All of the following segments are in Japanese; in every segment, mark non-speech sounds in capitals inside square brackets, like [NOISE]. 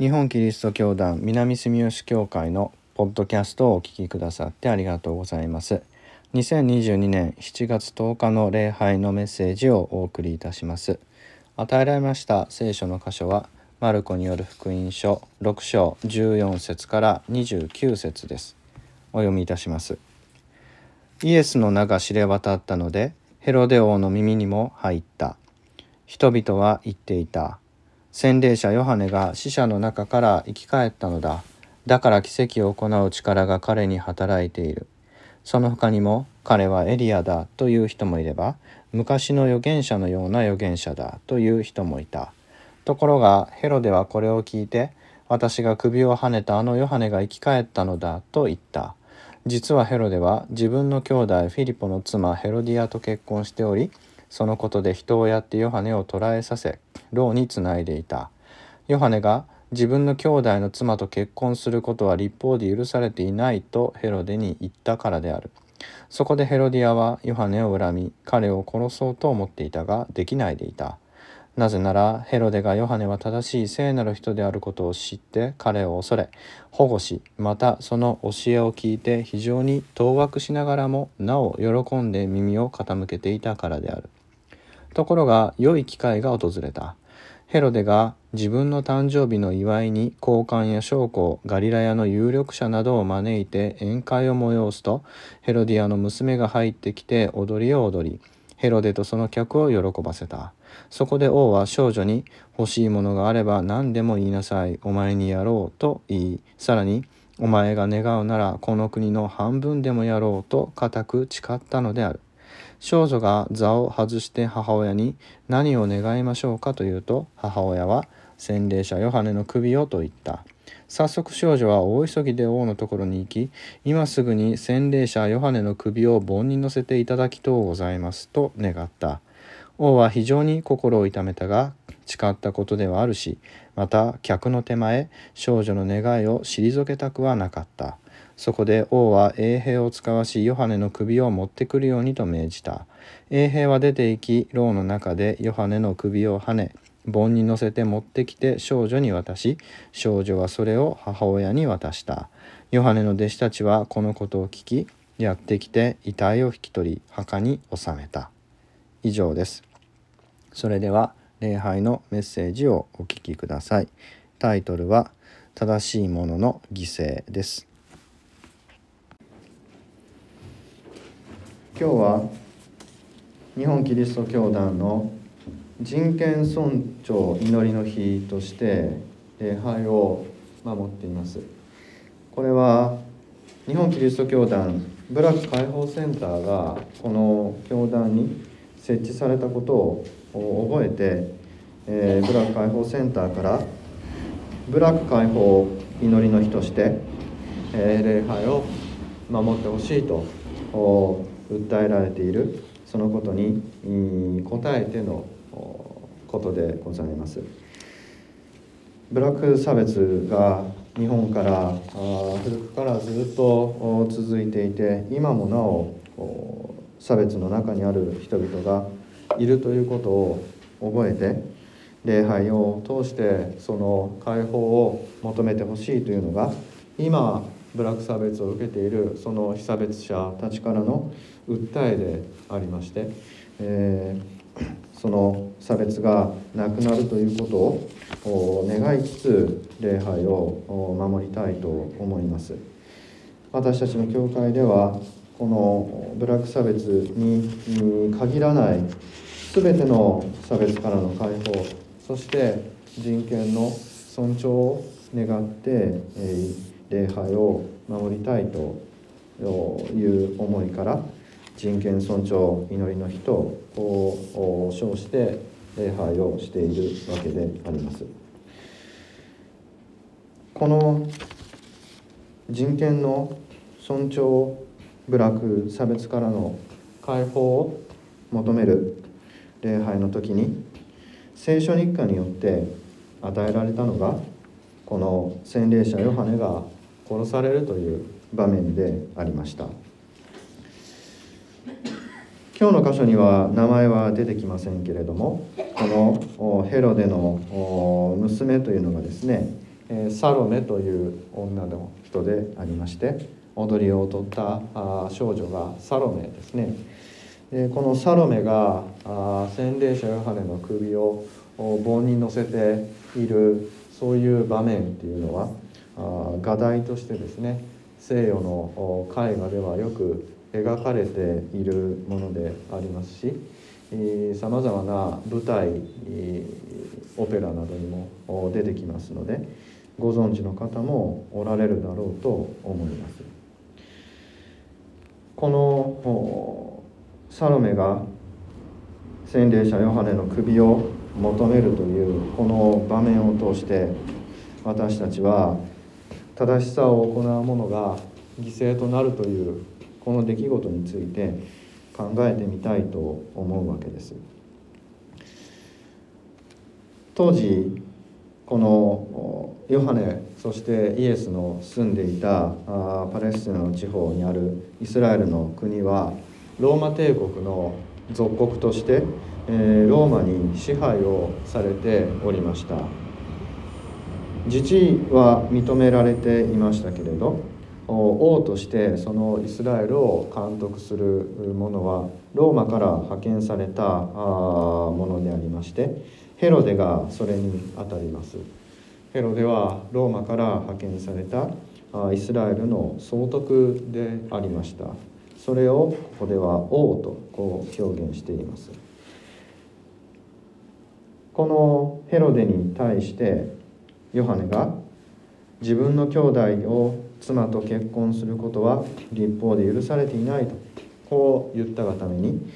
日本キリスト教団南住吉教会のポッドキャストをお聞きくださってありがとうございます。2022年7月10日の礼拝のメッセージをお送りいたします。与えられました聖書の箇所はマルコによる福音書6章14節から29節です。お読みいたします。イエスの名が知れ渡ったのでヘロデ王の耳にも入った。人々は言っていた。洗礼者ヨハネが死者の中から生き返ったのだ。だから奇跡を行う力が彼に働いている。その他にも彼はエリアだという人もいれば昔の預言者のような預言者だという人もいた。ところがヘロデはこれを聞いて私が首をはねたあのヨハネが生き返ったのだと言った。実はヘロデは自分の兄弟フィリポの妻ヘロディアと結婚しておりそのことで人をやってヨハネを捕らえさせ牢につないでいた。ヨハネが自分の兄弟の妻と結婚することは立法で許されていないとヘロデに言ったからである。そこでヘロディアはヨハネを恨み彼を殺そうと思っていたができないでいた。なぜならヘロデがヨハネは正しい聖なる人であることを知って彼を恐れ保護しまたその教えを聞いて非常に当惑しながらもなお喜んで耳を傾けていたからである。ところが良い機会が訪れた。ヘロデが自分の誕生日の祝いに高官や将校ガリラヤの有力者などを招いて宴会を催すとヘロディアの娘が入ってきて踊りを踊りヘロデとその客を喜ばせたそこで王は少女に欲しいものがあれば何でも言いなさいお前にやろうと言いさらにお前が願うならこの国の半分でもやろうと固く誓ったのである少女が座を外して母親に何を願いましょうかというと母親は洗礼者ヨハネの首をと言った。早速少女は大急ぎで王のところに行き今すぐに洗礼者ヨハネの首を盆に乗せていただきとうございますと願った。王は非常に心を痛めたが誓ったことではあるしまた客の手前少女の願いを退けたくはなかった。そこで王は衛兵を使わしヨハネの首を持ってくるようにと命じた。衛兵は出て行き牢の中でヨハネの首をはね盆に乗せて持ってきて少女に渡し少女はそれを母親に渡した。ヨハネの弟子たちはこのことを聞きやってきて遺体を引き取り墓に納めた。以上です。それでは礼拝のメッセージをお聞きください。タイトルは正しいものの犠牲です。今日は日本キリスト教団の人権尊重祈りの日として礼拝を守っています。これは日本キリスト教団部落解放センターがこの教団に設置されたことを覚えて、えー、部落解放センターから部落解放祈りの日として、えー、礼拝を守ってほしいと訴えられているそのことに応えてのことでございます。ブラック差別が日本から古くからずっと続いていて今もなお差別の中にある人々がいるということを覚えて礼拝を通してその解放を求めてほしいというのが今ブラック差別を受けているその被差別者たちからの訴えでありまして、えー、その差別がなくなるということを願いつつ礼拝を守りたいと思います。私たちの教会ではこのブラック差別に限らない全ての差別からの解放そして人権の尊重を願って、えー礼拝を守りたいという思いから人権尊重祈りの日と称して礼拝をしているわけであります。この人権の尊重部落差別からの解放を求める礼拝の時に聖書日課によって与えられたのがこの洗礼者ヨハネが殺されるという場面でありました。今日の箇所には名前は出てきませんけれどもこのヘロデの娘というのがですね、サロメという女の人でありまして踊りを踊った少女がサロメですね。でこのサロメが洗礼者ヨハネの首を棒に乗せているそういう場面っていうのは画題としてですね西洋の絵画ではよく描かれているものでありますしさまざまな舞台オペラなどにも出てきますのでご存知の方もおられるだろうと思います。このサロメが洗礼者ヨハネの首を求めるというこの場面を通して私たちは正しさを行う者が犠牲となるというこの出来事について考えてみたいと思うわけです。当時このヨハネそしてイエスの住んでいたパレスチナの地方にあるイスラエルの国はローマ帝国の属国として、ローマに支配をされておりました。自治は認められていましたけれど王としてそのイスラエルを監督する者はローマから派遣されたものでありましてヘロデがそれにあたります。ヘロデはローマから派遣されたイスラエルの総督でありました。それをここでは王とこう表現しています。このヘロデに対してヨハネが自分の兄弟を妻と結婚することは立法で許されていないとこう言ったがために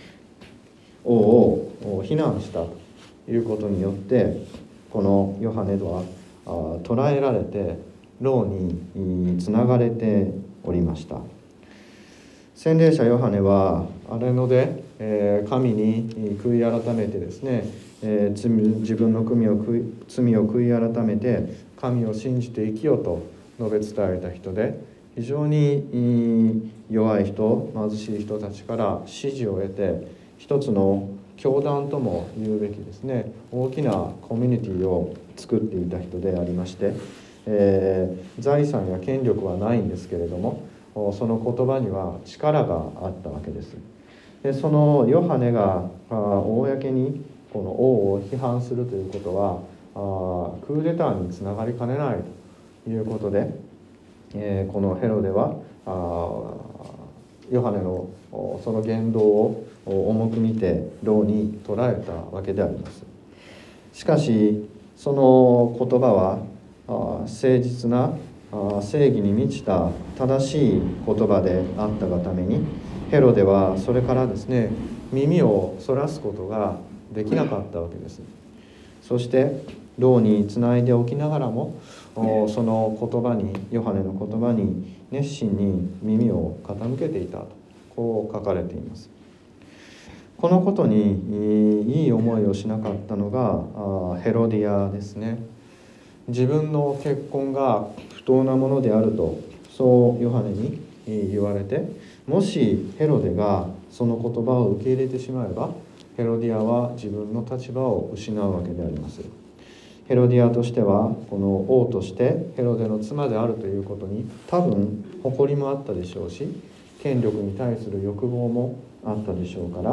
王を非難したということによってこのヨハネとは捕らえられて牢につながれておりました。洗礼者ヨハネはあれので、え神に悔い改めてですね、え自分の罪を罪を悔い改めて神を信じて生きようと述べ伝えた人で非常に弱い人貧しい人たちから支持を得て一つの教団とも言うべきですね大きなコミュニティを作っていた人でありまして、えー、財産や権力はないんですけれどもその言葉には力があったわけです。でそのヨハネが公にこの王を批判するということはクーデターにつながりかねないということで、え、このヘロデはヨハネのその言動を重く見て牢に捕らえたわけでありますしかしその言葉は誠実な正義に満ちた正しい言葉であったがためにヘロデはそれからですね耳をそらすことができなかったわけです。そして牢につないでおきながらもその言葉にヨハネの言葉に熱心に耳を傾けていたとこう書かれています。このことにいい思いをしなかったのがヘロディアですね。自分の結婚が不当なものであるとそうヨハネに言われてもしヘロデがその言葉を受け入れてしまえばヘロディアは自分の立場を失うわけであります。ヘロディアとしてはこの王としてヘロデの妻であるということに多分誇りもあったでしょうし権力に対する欲望もあったでしょうから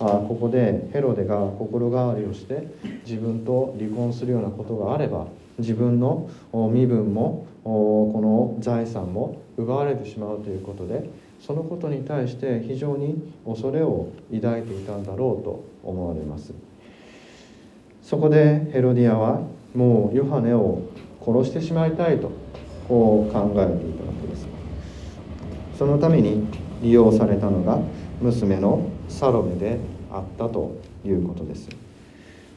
あここでヘロデが心変わりをして自分と離婚するようなことがあれば自分の身分もこの財産も奪われてしまうということでそのことに対して非常に恐れを抱いていたんだろうと思われます。そこでヘロディアはもうヨハネを殺してしまいたいとこう考えていたわけです。そのために利用されたのが娘のサロメであったということです。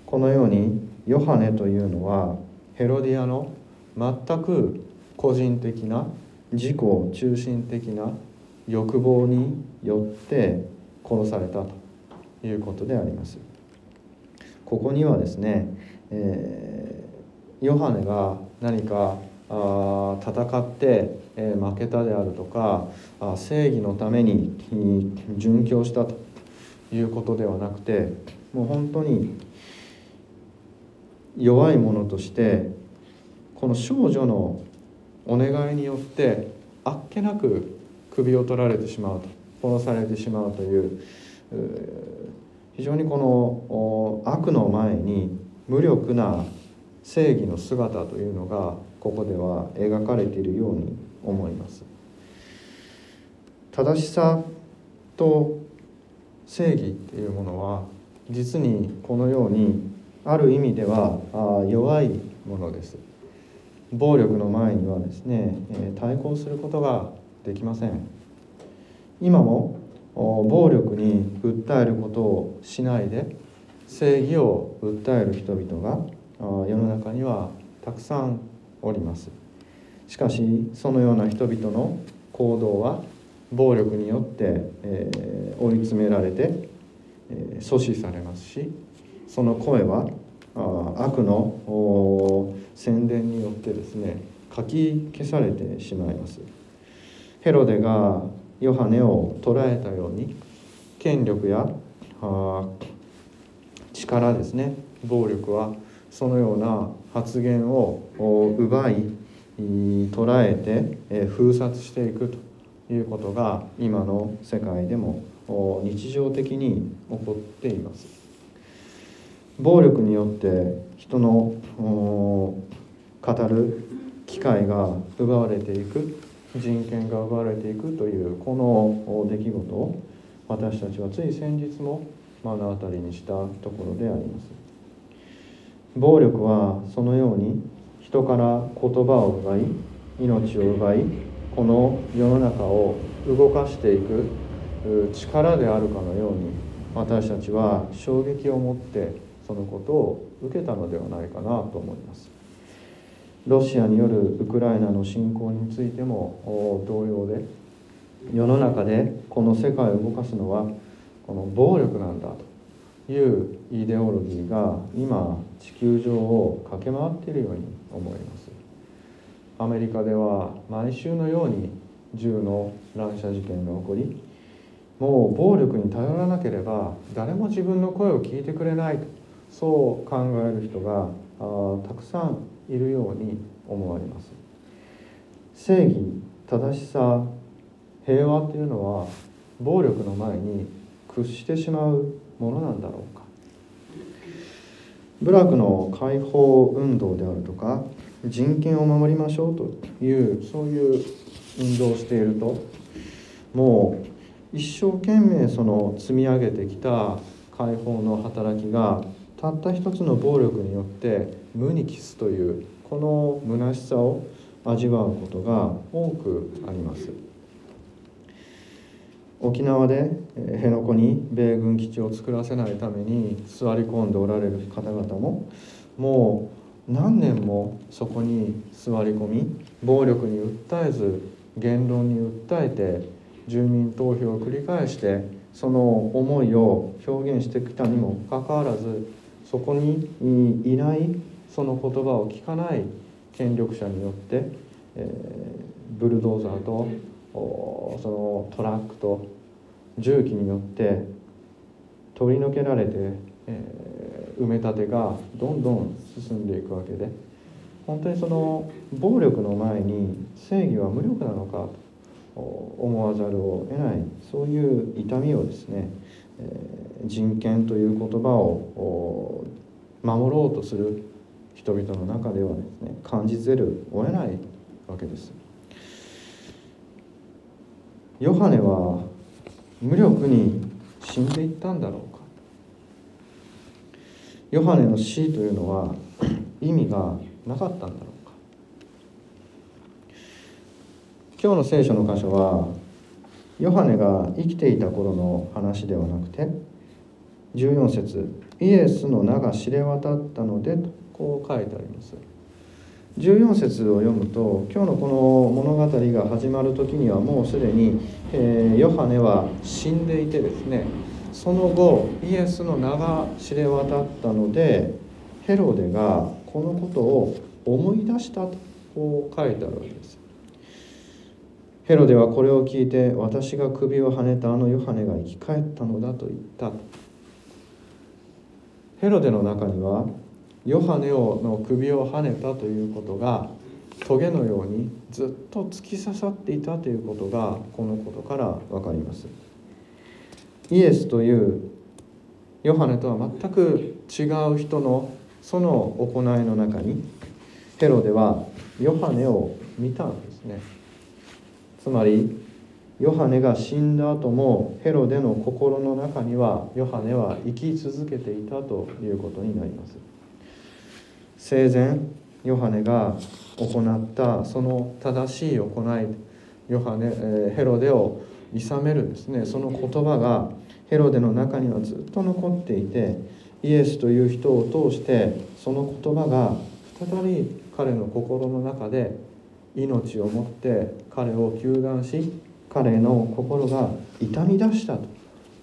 このようにヨハネというのはヘロディアの全く個人的な自己中心的な欲望によって殺されたということであります。ここにはですね、えー、ヨハネが何かあ戦って、えー、負けたであるとかあ正義のために殉教したということではなくてもう本当に弱い者としてこの少女のお願いによってあっけなく首を取られてしまうと殺されてしまうという非常にこの悪の前に無力な正義の姿というのがここでは描かれているように思います。正しさと正義っていうものは実にこのようにある意味ではあ弱いものです。暴力の前にはですねえ対抗することができません。今も暴力に訴えることをしないで正義を訴える人々が世の中にはたくさんおります。しかしそのような人々の行動は暴力によって、え、追い詰められて、えー、阻止されますしその声はあ悪の宣伝によってですねかき消されてしまいます。ヘロデがヨハネを捕らえたように権力や力ですね暴力はそのような発言を奪い捉えて封殺していくということが今の世界でも日常的に起こっています。暴力によって人の語る機会が奪われていく人権が奪われていくというこの出来事を私たちはつい先日も目の当たりにしたところであります。暴力はそのように人から言葉を奪い命を奪いこの世の中を動かしていく力であるかのように私たちは衝撃を持ってそのことを受けたのではないかなと思います。ロシアによるウクライナの侵攻についても同様で世の中でこの世界を動かすのはこの暴力なんだというイデオロギーが今地球上を駆け回っているように思います。アメリカでは毎週のように銃の乱射事件が起こりもう暴力に頼らなければ誰も自分の声を聞いてくれないと。そう考える人があたくさんいるように思われます。正義正しさ平和というのは暴力の前に屈してしまうものなんだろうか。部落の解放運動であるとか人権を守りましょうというそういう運動をしているともう一生懸命その積み上げてきた解放の働きがたった一つの暴力によって無に帰すというこの虚しさを味わうことが多くあります。沖縄で辺野古に米軍基地を作らせないために座り込んでおられる方々ももう何年もそこに座り込み暴力に訴えず言論に訴えて住民投票を繰り返してその思いを表現してきたにもかかわらずそこにいないその言葉を聞かない権力者によって、えー、ブルドーザーとそのトラックと重機によって取り除けられて、えー、埋め立てがどんどん進んでいくわけで本当にその暴力の前に正義は無力なのかと思わざるを得ないそういう痛みをですね、人権という言葉を守ろうとする人々の中ではですね感じざるを得ないわけです。ヨハネは無力に死んでいったんだろうかヨハネの死というのは [CLEARS THROAT] 意味がなかったんだろうか今日の聖書の箇所はヨハネが生きていた頃の話ではなくて14節イエスの名が知れ渡ったので」とこう書いてあります。14節を読むと今日のこの物語が始まる時にはもうすでに、えー、ヨハネは死んでいてですねその後イエスの名が知れ渡ったのでヘロデがこのことを思い出したとこう書いてあるわけです。ヘロデはこれを聞いて私が首をはねたあのヨハネが生き返ったのだと言った。ヘロデの中にはヨハネをの首をはねたということがトゲのようにずっと突き刺さっていたということがこのことから分かります。イエスというヨハネとは全く違う人のその行いの中にヘロデはヨハネを見たんですね。つまりヨハネが死んだ後もヘロデの心の中にはヨハネは生き続けていたということになります。生前ヨハネが行ったその正しい行いヨハネ、えヘロデを諌めるですね。その言葉がヘロデの中にはずっと残っていてイエスという人を通してその言葉が再び彼の心の中で命を持って彼を救援し彼の心が痛み出したと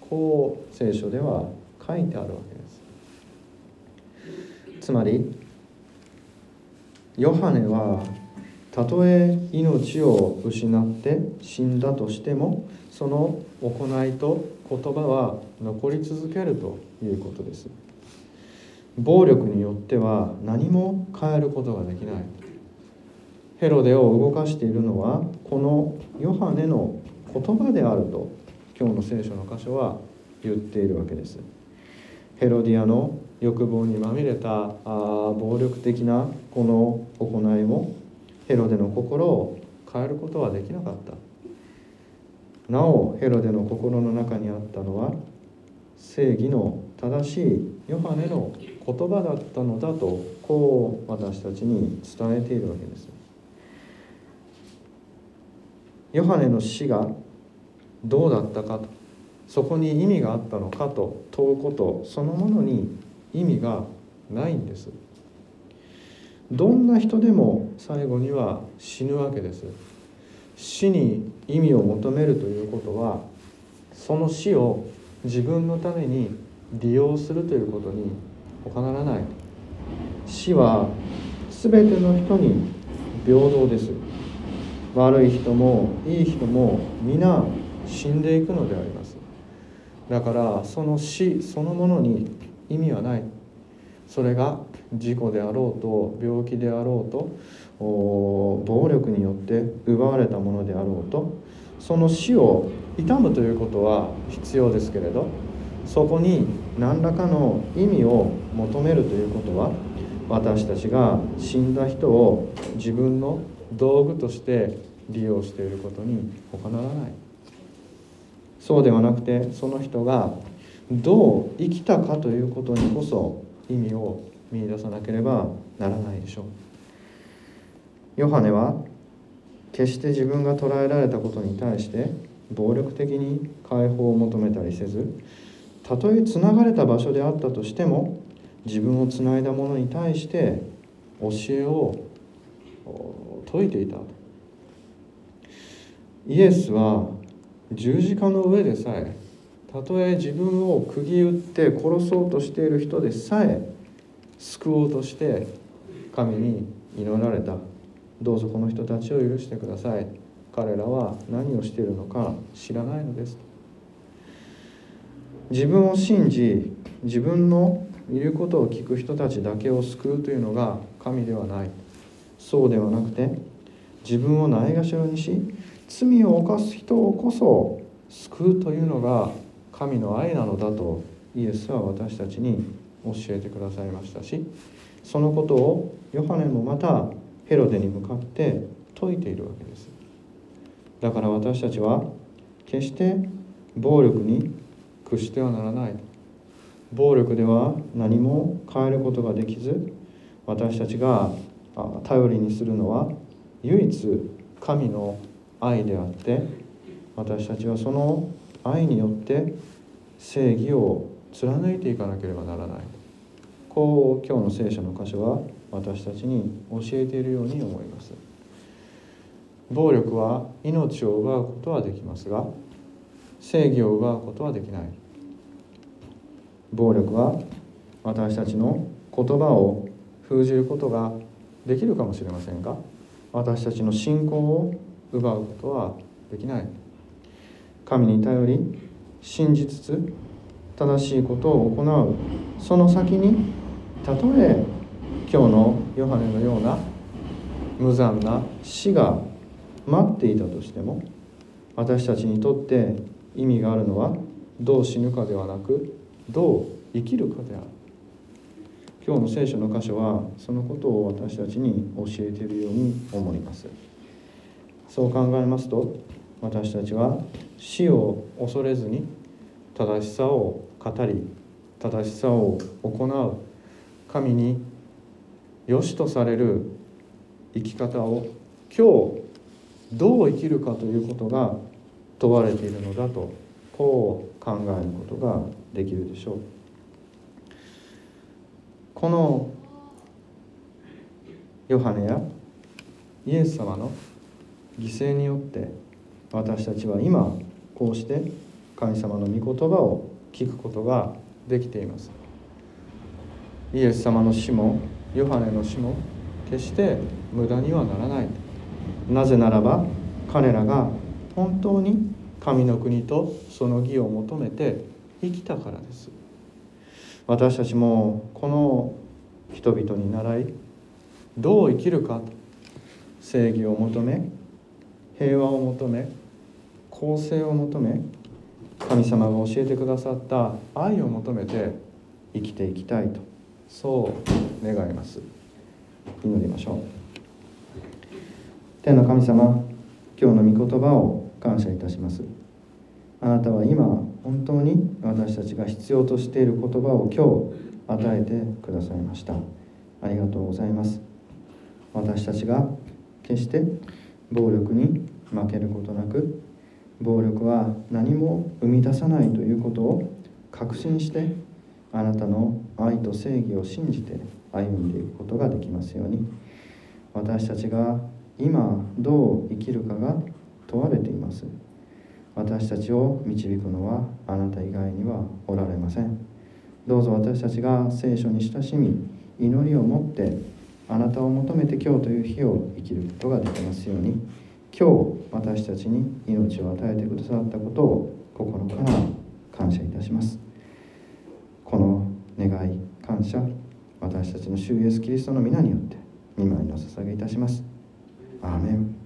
こう聖書では書いてあるわけです。つまりヨハネはたとえ命を失って死んだとしてもその行いと言葉は残り続けるということです。暴力によっては何も変えることができない。ヘロデを動かしているのはこのヨハネの言葉であると今日の聖書の箇所は言っているわけです。ヘロディアの欲望にまみれたあ暴力的なこの行いもヘロデの心を変えることはできなかった。なおヘロデの心の中にあったのは正義の正しいヨハネの言葉だったのだとこう私たちに伝えているわけです。ヨハネの死がどうだったかとそこに意味があったのかと問うことそのものに意味がないんです。どんな人でも最後には死ぬわけです。死に意味を求めるということはその死を自分のために利用するということに他ならない。死は全ての人に平等です。悪い人もいい人も皆死んでいくのであります。だからその死そのものに意味はない。それが事故であろうと病気であろうと暴力によって奪われたものであろうと。その死を悼むということは必要ですけれどそこに何らかの意味を求めるということは私たちが死んだ人を自分の道具として利用していることに他ならない。そうではなくてその人がどう生きたかということにこそ意味を見いださなければならないでしょう。ヨハネは決して自分が捕らえられたことに対して暴力的に解放を求めたりせずたとえつながれた場所であったとしても自分をつないだ者に対して教えを説いていたイエスは十字架の上でさえたとえ自分を釘打って殺そうとしている人でさえ救おうとして神に祈られた。どうぞこの人たちを許してください。彼らは何をしているのか知らないのです自分を信じ自分の言うことを聞く人たちだけを救うというのが神ではない。そうではなくて自分をないがしろにし罪を犯す人をこそ救うというのが神の愛なのだとイエスは私たちに教えてくださいましたしそのことをヨハネもまたヘロデに向かって説いているわけです。だから私たちは決して暴力に屈してはならない。暴力では何も変えることができず私たちが頼りにするのは唯一神の愛であって私たちはその愛によって正義を貫いていかなければならない。こう今日の聖書の箇所は私たちに教えているように思います。暴力は命を奪うことはできますが正義を奪うことはできない。暴力は私たちの言葉を封じることができるかもしれませんが私たちの信仰を奪うことはできない。神に頼り信じつつ正しいことを行う。その先にたとえ今日のヨハネのような無残な死が待っていたとしても私たちにとって意味があるのはどう死ぬかではなくどう生きるかである。今日の聖書の箇所はそのことを私たちに教えているように思います。そう考えますと私たちは死を恐れずに正しさを語り正しさを行う神に良しとされる生き方を今日どう生きるかということが問われているのだとこう考えることができるでしょう。このヨハネやイエス様の犠牲によって私たちは今こうして神様の御言葉を聞くことができています。イエス様の死もヨハネの死も決して無駄にはならない。なぜならば彼らが本当に神の国とその義を求めて生きたからです。私たちもこの人々に倣いどう生きるか正義を求め平和を求め公正を求め神様が教えてくださった愛を求めて生きていきたいとそう願います。祈りましょう。天の神様今日の御言葉を感謝いたします。あなたは今本当に私たちが必要としている言葉を今日与えてくださいました。ありがとうございます。私たちが決して暴力に負けることなく暴力は何も生み出さないということを確信してあなたの愛と正義を信じて歩んでいくことができますように。私たちが今どう生きるかが問われています。私たちを導くのはあなた以外にはおられません。どうぞ私たちが聖書に親しみ祈りを持ってあなたを求めて今日という日を生きることができますように今日私たちに命を与えてくださったことを心から感謝いたします。この願い感謝私たちの主イエスキリストの皆によって見舞いの捧げいたします。アーメン。